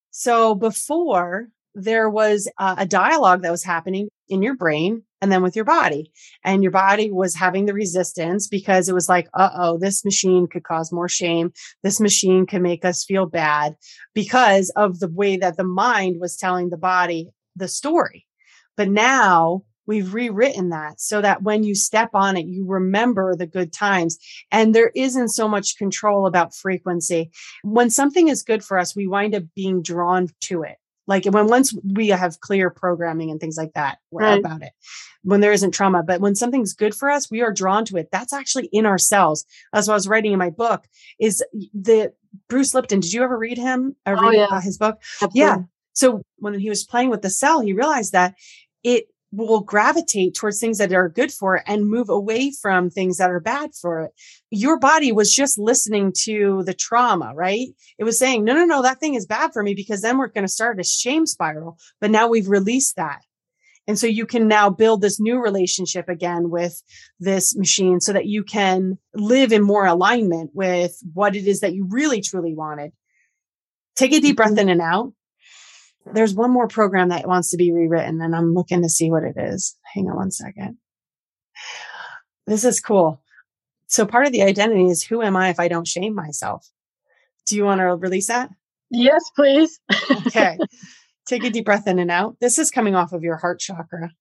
So before there was uh, a dialogue that was happening in your brain and then with your body. And your body was having the resistance because it was like, uh oh, this machine could cause more shame. This machine could make us feel bad because of the way that the mind was telling the body the story. But now we've rewritten that so that when you step on it, you remember the good times. And there isn't so much control about frequency. When something is good for us, we wind up being drawn to it. Like when once we have clear programming and things like that right. about it, when there isn't trauma, but when something's good for us, we are drawn to it. That's actually in ourselves. That's what I was writing in my book is the Bruce Lipton. Did you ever read him? Ever oh, read yeah. his book? Absolutely. Yeah. So when he was playing with the cell, he realized that it will gravitate towards things that are good for it and move away from things that are bad for it. Your body was just listening to the trauma, right? It was saying, no, no, no, that thing is bad for me because then we're going to start a shame spiral. But now we've released that. And so you can now build this new relationship again with this machine so that you can live in more alignment with what it is that you really truly wanted. Take a deep breath mm-hmm. in and out there's one more program that wants to be rewritten and I'm looking to see what it is. Hang on one second. This is cool. So part of the identity is who am I if I don't shame myself? Do you want to release that? Yes, please. okay. Take a deep breath in and out. This is coming off of your heart chakra.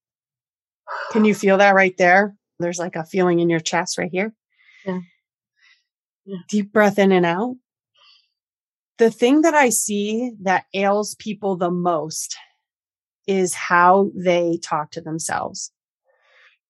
Can you feel that right there? There's like a feeling in your chest right here. Yeah. yeah. Deep breath in and out the thing that I see that ails people the most is how they talk to themselves.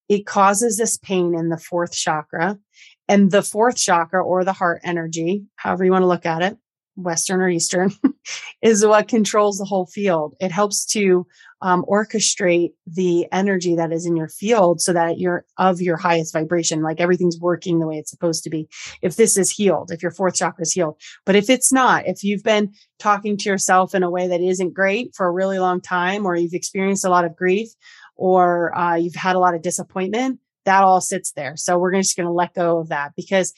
It causes this pain in the fourth chakra and the fourth chakra or the heart energy, however you want to look at it, Western or Eastern, is what controls the whole field. It helps to um, orchestrate the energy that is in your field so that you're of your highest vibration, like everything's working the way it's supposed to be. If this is healed, if your fourth chakra is healed, but if it's not, if you've been talking to yourself in a way that isn't great for a really long time, or you've experienced a lot of grief, or uh, you've had a lot of disappointment, that all sits there. So we're just going to let go of that because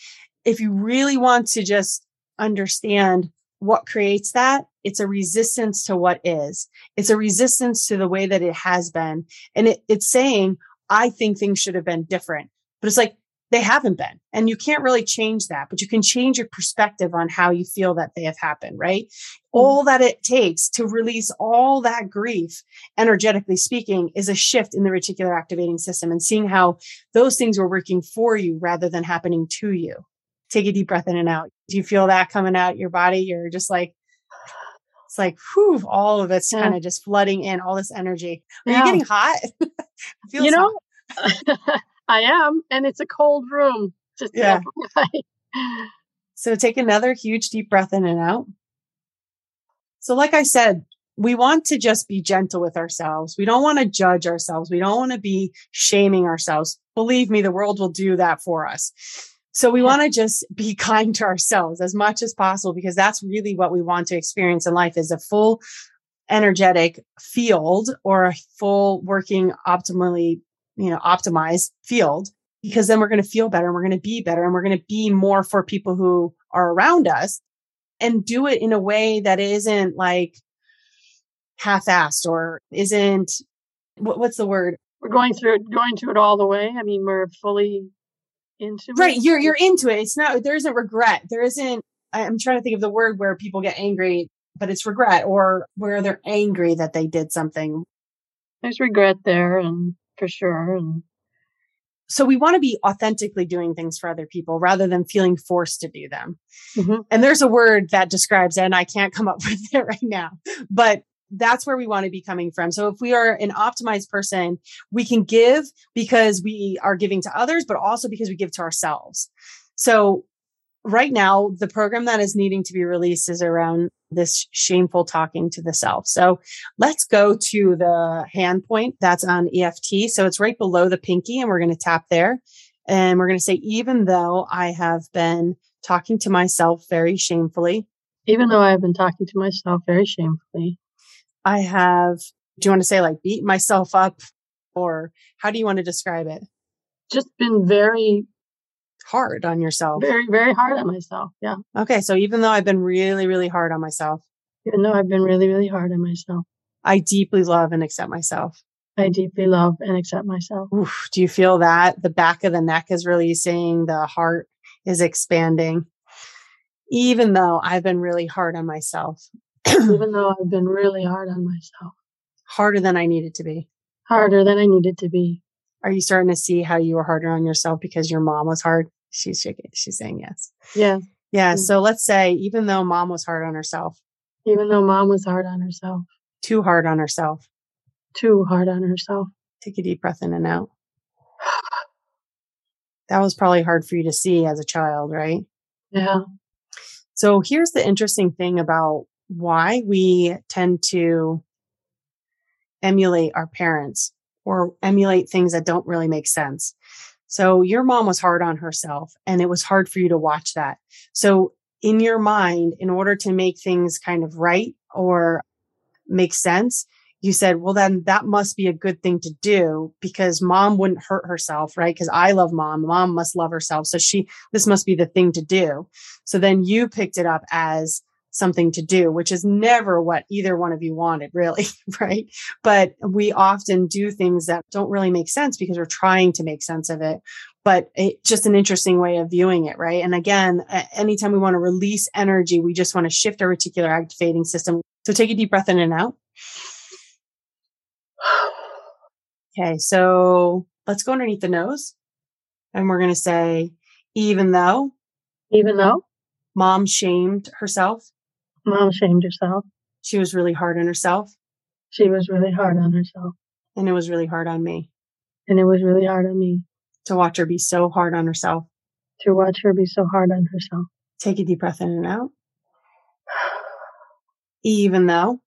if you really want to just understand what creates that it's a resistance to what is. It's a resistance to the way that it has been. And it, it's saying i think things should have been different. But it's like they haven't been. And you can't really change that but you can change your perspective on how you feel that they have happened right? Mm-hmm. all that it takes to release all that grief energetically speaking is a shift in the reticular activating system and seeing how those things were working for you rather than happening to you take a deep breath in and out. Do you feel that coming out your body? You're just like, it's like, whew, all of it's yeah. kind of just flooding in all this energy. Are yeah. you getting hot? you know, I am. And it's a cold room. Just yeah. so take another huge deep breath in and out. So, like I said, we want to just be gentle with ourselves. We don't want to judge ourselves. We don't want to be shaming ourselves. Believe me, the world will do that for us. So we want to just be kind to ourselves as much as possible because that's really what we want to experience in life is a full energetic field or a full working optimally, you know, optimized field because then we're going to feel better and we're going to be better and we're going to be more for people who are around us and do it in a way that isn't like half-assed or isn't what, what's the word? We're going through it, going to it all the way. I mean, we're fully into right. You're you're into it. It's not. There isn't regret. There isn't. I'm trying to think of the word where people get angry, but it's regret, or where they're angry that they did something. There's regret there, and for sure, and so we want to be authentically doing things for other people rather than feeling forced to do them. Mm-hmm. And there's a word that describes it, and I can't come up with it right now, but that's where we want to be coming from. So if we are an optimized person, we can give because we are giving to others, but also because we give to ourselves. So right now, the program that is needing to be released is around this shameful talking to the self. So let's go to the hand point that's on EFT. So it's right below the pinky and we're going to tap there. And we're going to say, even though I have been talking to myself very shamefully, even though I have been talking to myself very shamefully, I have, do you want to say like beat myself up or how do you want to describe it? Just been very hard on yourself. Very, very hard on myself. Yeah. Okay. So even though I've been really, really hard on myself, even though I've been really, really hard on myself, I deeply love and accept myself. I deeply love and accept myself. Oof, do you feel that the back of the neck is releasing, the heart is expanding? Even though I've been really hard on myself, Even though I've been really hard on myself, harder than I needed to be. harder than I needed to be. Are you starting to see how you were harder on yourself because your mom was hard? She's shaking. She's saying yes. Yeah. Yeah. Mm. So let's say even though mom was hard on herself, Even though mom was hard on herself, too hard on herself, too hard on herself. take a deep breath in and out. That was probably hard for you to see as a child, right? Yeah. So here's the interesting thing about why we tend to emulate our parents or emulate things that don't really make sense. So your mom was hard on herself and it was hard for you to watch that. So in your mind, in order to make things kind of right or make sense, you said, well, then that must be a good thing to do because mom wouldn't hurt herself, right? Because I love mom. Mom must love herself. So she, this must be the thing to do. So then you picked it up as something to do, which is never what either one of you wanted, really, right? But we often do things that don't really make sense because we're trying to make sense of it. But it's just an interesting way of viewing it, right? And again, anytime we want to release energy, we just want to shift our reticular activating system. So take a deep breath in and out. Okay, so let's go underneath the nose. And we're going to say, even though Even though mom shamed herself, mom shamed herself, she was really hard on herself, she was really hard on herself. and it was really hard on me And it was really hard on me to watch her be so hard on herself. to watch her be so hard on herself. Take a deep breath in and out. Even though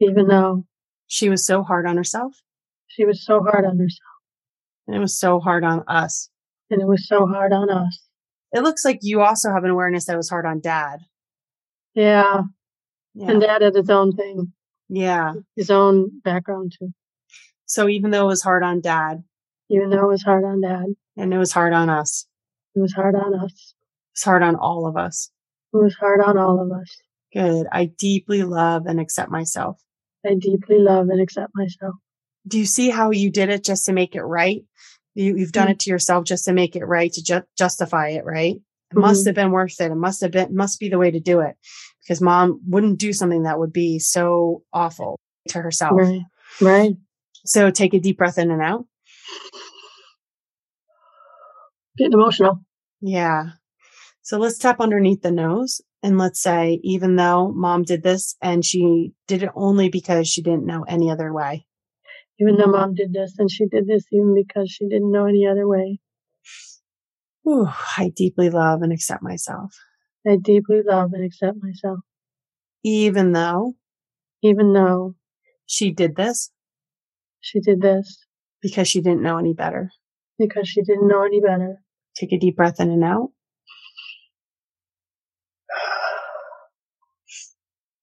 Even though she was so hard on herself, she was so hard on herself. and it was so hard on us. And it was so hard on us. It looks like you also have an awareness that was hard on dad. Yeah. Yeah. And dad had his own thing, yeah. his own background too. So even though it was hard on dad Even though it was hard on dad, and it was hard on us, it was hard on us. it's hard on all of us. It was hard on all of us. Good. I deeply love and accept myself. I deeply love and accept myself. Do you see how you did it just to make it right? You, you've done Mhm. it to yourself just to make it right, to ju- justify it, right? It must Mhm. have been worth it. It must have been, must be the way to do it because mom wouldn't do something that would be so awful to herself. Right. Right. So take a deep breath in and out. Getting emotional. Yeah. So let's tap underneath the nose and let's say, even though mom did this and she did it only because she didn't know any other way. Even though mom did this and she did this even because she didn't know any other way. Whew, I deeply love and accept myself. I deeply love and accept myself. Even though Even though she did this she did this because she didn't know any better. because she didn't know any better. Take a deep breath in and out.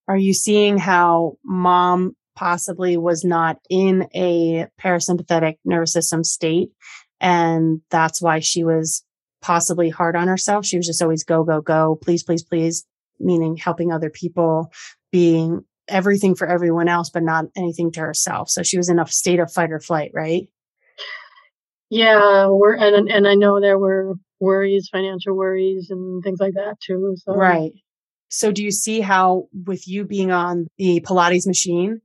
Are you seeing how mom possibly was not in a parasympathetic nervous system state? And that's why she was possibly hard on herself. She was just always go, go, go, please, please, please, meaning helping other people, being everything for everyone else, but not anything to herself. So she was in a state of fight or flight, right? Yeah, we're and and I know there were worries, financial worries and things like that too. So Right. So do you see how with you being on the Pilates machine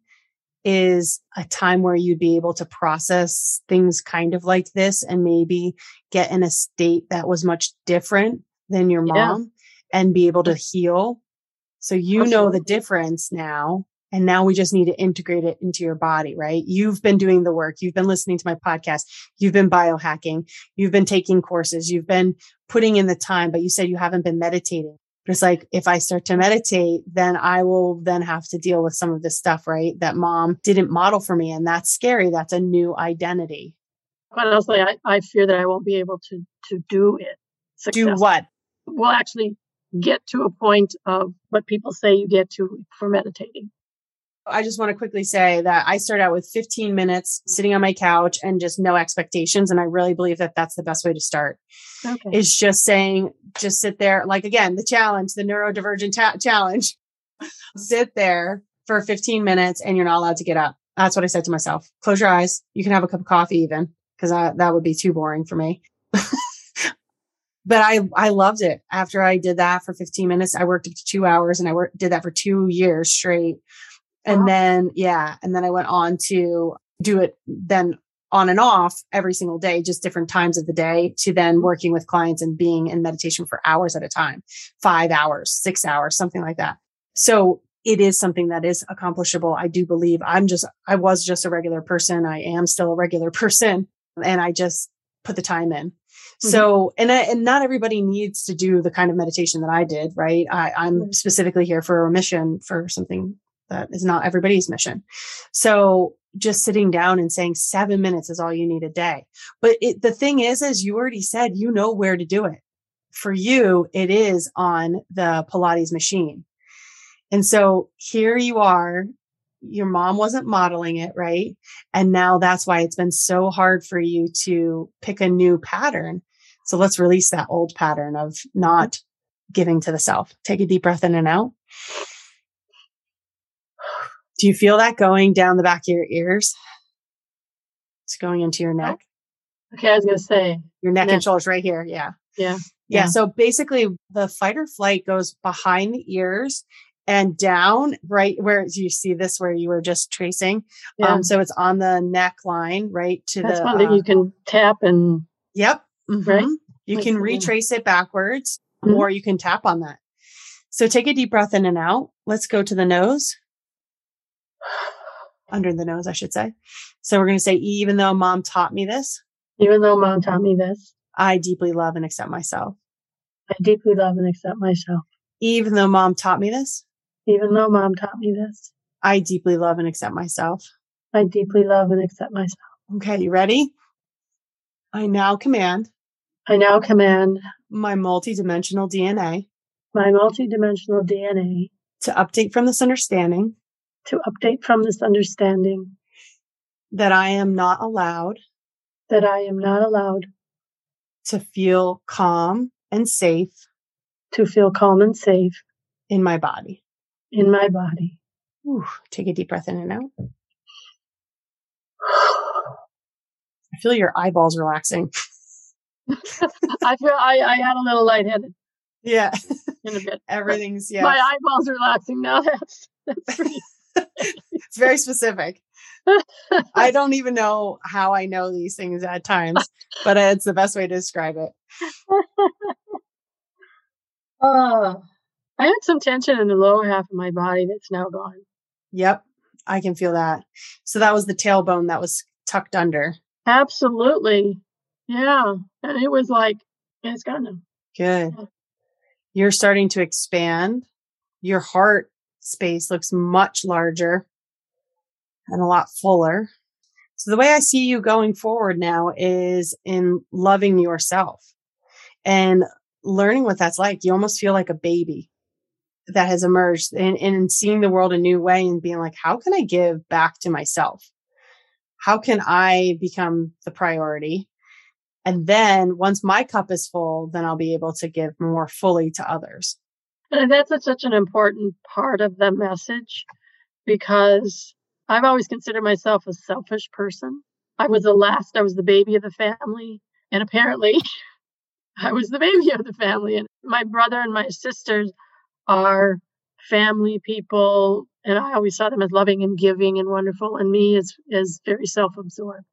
is a time where you'd be able to process things kind of like this and maybe get in a state that was much different than your Yeah. mom and be able to heal? So you know the difference now. And now we just need to integrate it into your body, right? You've been doing the work. You've been listening to my podcast. You've been biohacking. You've been taking courses. You've been putting in the time, but you said you haven't been meditating. But it's like, if I start to meditate, then I will then have to deal with some of this stuff, right? That mom didn't model for me. And that's scary. That's a new identity. quite honestly, I, I fear that I won't be able to to do it. Do what? We'll actually get to a point of what people say you get to for meditating. I just want to quickly say that I started out with 15 minutes sitting on my couch and just no expectations. And I really believe that that's the best way to start. Okay. is just saying, just sit there. Like again, the challenge, the neurodivergent ta- challenge, sit there for 15 minutes and you're not allowed to get up That's what I said to myself. Close your eyes. You can have a cup of coffee even because that would be too boring for me. but I, I loved it. After I did that for 15 minutes, I worked up to two hours and I worked, did that for two years straight. And wow. then, yeah. And then I went on to do it then on and off every single day, just different times of the day to then working with clients and being in meditation for hours at a time, five hours, six hours, something like that. So it is something that is accomplishable. I do believe I'm just, I was just a regular person. I am still a regular person and I just put the time in. Mm-hmm. So, and I, and not everybody needs to do the kind of meditation that I did, right? I, I'm specifically here for a mission for something that is not everybody's mission. So just sitting down and saying seven minutes is all you need a day. But it, the thing is, as you already said, you know where to do it. For you, it is on the Pilates machine. And so here you are. Your mom wasn't modeling it, right? And now that's why it's been so hard for you to pick a new pattern. So let's release that old pattern of not giving to the self. Take a deep breath in and out. Do you feel that going down the back of your ears? It's going into your neck. Okay, I was gonna say your neck, neck. and shoulders right here. Yeah. yeah. Yeah. Yeah. So basically the fight or flight goes behind the ears and down right where you see this where you were just tracing. Yeah. Um, so it's on the neckline, right to That's the one that uh, you can tap and Yep. Mm-hmm. Right. You like, can retrace it backwards mm-hmm. or you can tap on that. So take a deep breath in and out. Let's go to the nose under the nose, I should say. So we're going to say, even though mom taught me this, even though mom taught me this, I deeply love and accept myself. I deeply love and accept myself. Even though mom taught me this, even though mom taught me this, I deeply love and accept myself. I deeply love and accept myself. Okay, you ready? I now command. I now command my multidimensional DNA. My multidimensional DNA to update from this understanding to update from this understanding. That I am not allowed. That I am not allowed. To feel calm and safe. To feel calm and safe. In my body. In my body. Ooh, take a deep breath in and out. I feel your eyeballs relaxing. I feel I, I had a little lightheaded. Yeah. In a bit. Everything's yeah. My eyeballs are relaxing now. That's that's pretty it's very specific. I don't even know how I know these things at times, but it's the best way to describe it. Uh, I had some tension in the lower half of my body that's now gone. Yep, I can feel that. So that was the tailbone that was tucked under. Absolutely. Yeah. And it was like, it's gone now. Good. You're starting to expand. Your heart space looks much larger and a lot fuller. So the way I see you going forward now is in loving yourself and learning what that's like. You almost feel like a baby that has emerged and, and seeing the world a new way and being like, how can I give back to myself? How can I become the priority? And then once my cup is full, then I'll be able to give more fully to others. And that's a, such an important part of the message because I've always considered myself a selfish person. I was the last, I was the baby of the family. And apparently, I was the baby of the family. And my brother and my sisters are family people. And I always saw them as loving and giving and wonderful. And me is, as very self absorbed.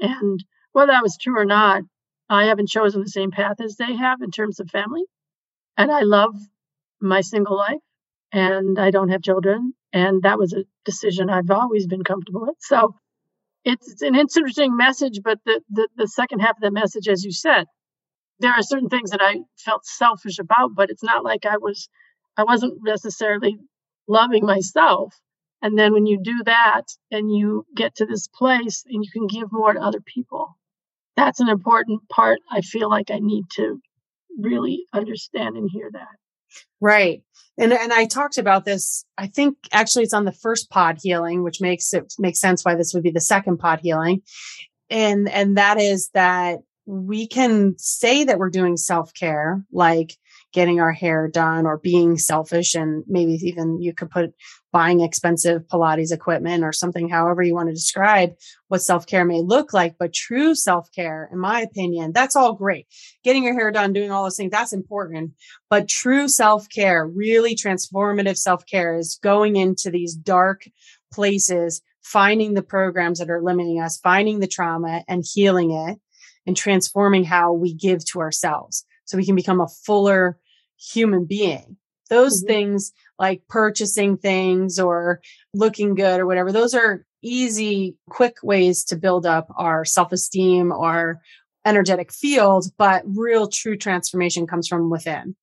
And whether that was true or not, I haven't chosen the same path as they have in terms of family. And I love my single life and I don't have children. And that was a decision I've always been comfortable with. So it's, an interesting message, but the, the, the second half of the message, as you said, there are certain things that I felt selfish about, but it's not like I was, I wasn't necessarily loving myself. And then when you do that and you get to this place and you can give more to other people, that's an important part. I feel like I need to really understand and hear that. Right. And and I talked about this. I think actually it's on the first pod healing, which makes it makes sense why this would be the second pod healing. And and that is that we can say that we're doing self-care like getting our hair done or being selfish. And maybe even you could put buying expensive Pilates equipment or something, however you want to describe what self care may look like. But true self care, in my opinion, that's all great. Getting your hair done, doing all those things, that's important. But true self care, really transformative self care is going into these dark places, finding the programs that are limiting us, finding the trauma and healing it and transforming how we give to ourselves so we can become a fuller human being. Those mm-hmm. things like purchasing things or looking good or whatever, those are easy, quick ways to build up our self esteem, our energetic field, but real true transformation comes from within.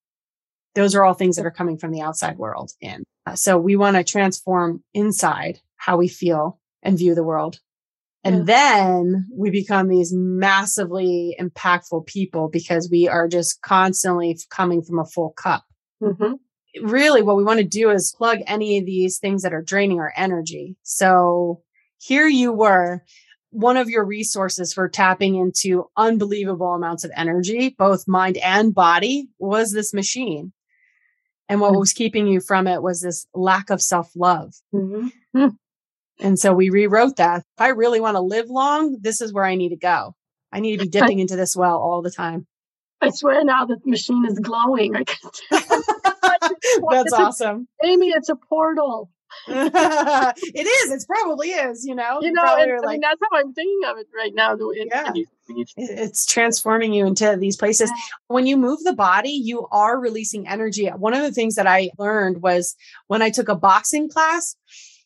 Those are all things that are coming from the outside world in. So we want to transform inside how we feel and view the world. And then we become these massively impactful people because we are just constantly coming from a full cup. Mm-hmm. Really, what we want to do is plug any of these things that are draining our energy. So here you were, one of your resources for tapping into unbelievable amounts of energy, both mind and body, was this machine. And what mm-hmm. was keeping you from it was this lack of self love. Mm-hmm. And so we rewrote that. If I really want to live long, this is where I need to go. I need to be dipping into this well all the time. I swear now that the machine is glowing. I can That's it's awesome. A, Amy, it's a portal. it is. It probably is. You know. You know. I like, mean, that's how I'm thinking of it right now. Yeah. it's transforming you into these places. When you move the body, you are releasing energy. One of the things that I learned was when I took a boxing class.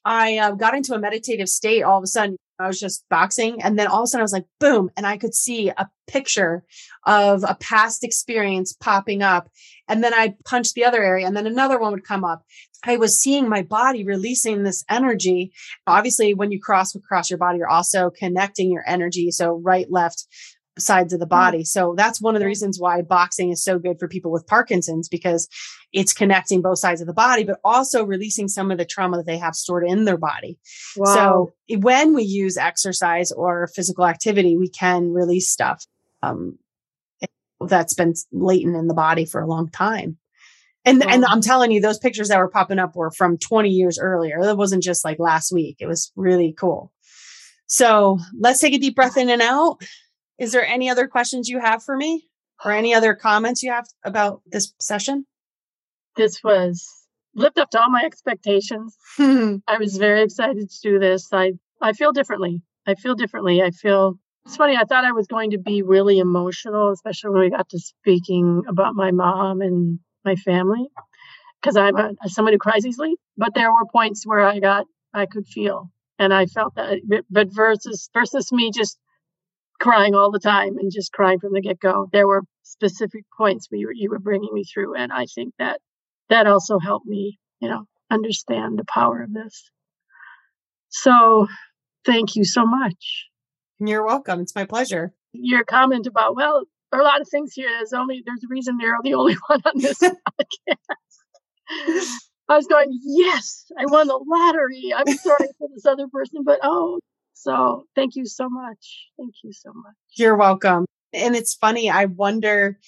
I uh, got into a meditative state all of a sudden. I was just boxing. And then all of a sudden I was like, boom. And I could see a picture of a past experience popping up. And then I'd punch the other area and then another one would come up. I was seeing my body releasing this energy. Obviously, when you cross across your body, you're also connecting your energy. So right, left, sides of the body. So that's one of the reasons why boxing is so good for people with Parkinson's because it's connecting both sides of the body, but also releasing some of the trauma that they have stored in their body. Wow. So when we use exercise or physical activity, we can release stuff um, that's been latent in the body for a long time. And, wow. and I'm telling you, those pictures that were popping up were from 20 years earlier. It wasn't just like last week. It was really cool. So let's take a deep breath in and out. Is there any other questions you have for me or any other comments you have about this session? This was lived up to all my expectations. I was very excited to do this. I, I feel differently. I feel differently. I feel it's funny. I thought I was going to be really emotional, especially when we got to speaking about my mom and my family, because I'm a, someone who cries easily. But there were points where I got, I could feel, and I felt that. But versus versus me just crying all the time and just crying from the get go. There were specific points where you were, you were bringing me through. And I think that that also helped me, you know, understand the power of this. So thank you so much. You're welcome. It's my pleasure. Your comment about, well, there are a lot of things here. There's only, there's a reason you're the only one on this podcast. I was going, yes, I won the lottery. I'm sorry for this other person, but oh, so thank you so much. Thank you so much. You're welcome. And it's funny, I wonder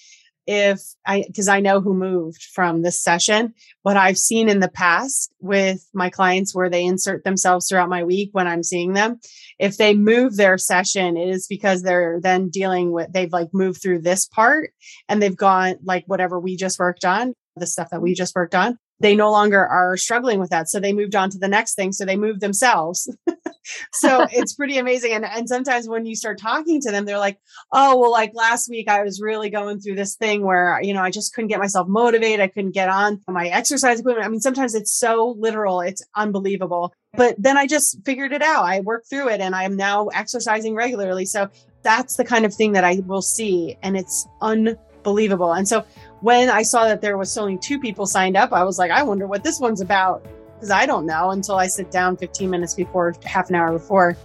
if I, because I know who moved from this session, what I've seen in the past with my clients where they insert themselves throughout my week when I'm seeing them, if they move their session, it is because they're then dealing with, they've like moved through this part and they've gone like whatever we just worked on, the stuff that we just worked on they no longer are struggling with that. So they moved on to the next thing. So they moved themselves. so it's pretty amazing. And, and sometimes when you start talking to them, they're like, oh, well, like last week, I was really going through this thing where, you know, I just couldn't get myself motivated. I couldn't get on my exercise equipment. I mean, sometimes it's so literal. It's unbelievable. But then I just figured it out. I worked through it and I'm now exercising regularly. So that's the kind of thing that I will see. And it's unbelievable. And so when I saw that there was only two people signed up, I was like, I wonder what this one's about. Because I don't know until I sit down 15 minutes before, half an hour before,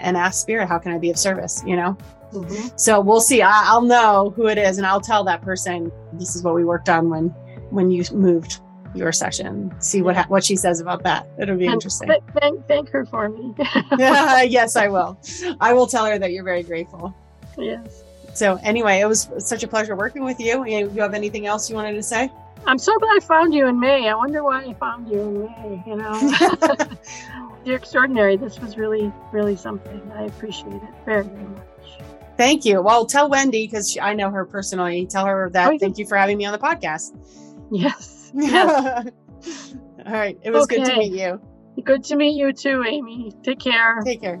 and ask Spirit, how can I be of service? You know? Mm-hmm. So we'll see. I, will know who it is and I'll tell that person this is what we worked on when when you moved your session. See what what she says about that. It'll be and interesting. Th- thank thank her for me. yes, I will. I will tell her that you're very grateful. Yes. So anyway, it was such a pleasure working with you. You have anything else you wanted to say? I'm so glad I found you in May. I wonder why I found you in May, you know. You're extraordinary. This was really, really something. I appreciate it very, very much. Thank you. Well, tell Wendy because I know her personally. Tell her that. Oh, yeah. Thank you for having me on the podcast. Yes. yes. All right. It was good to meet you. Good to meet you too, Amy. Take care. Take care.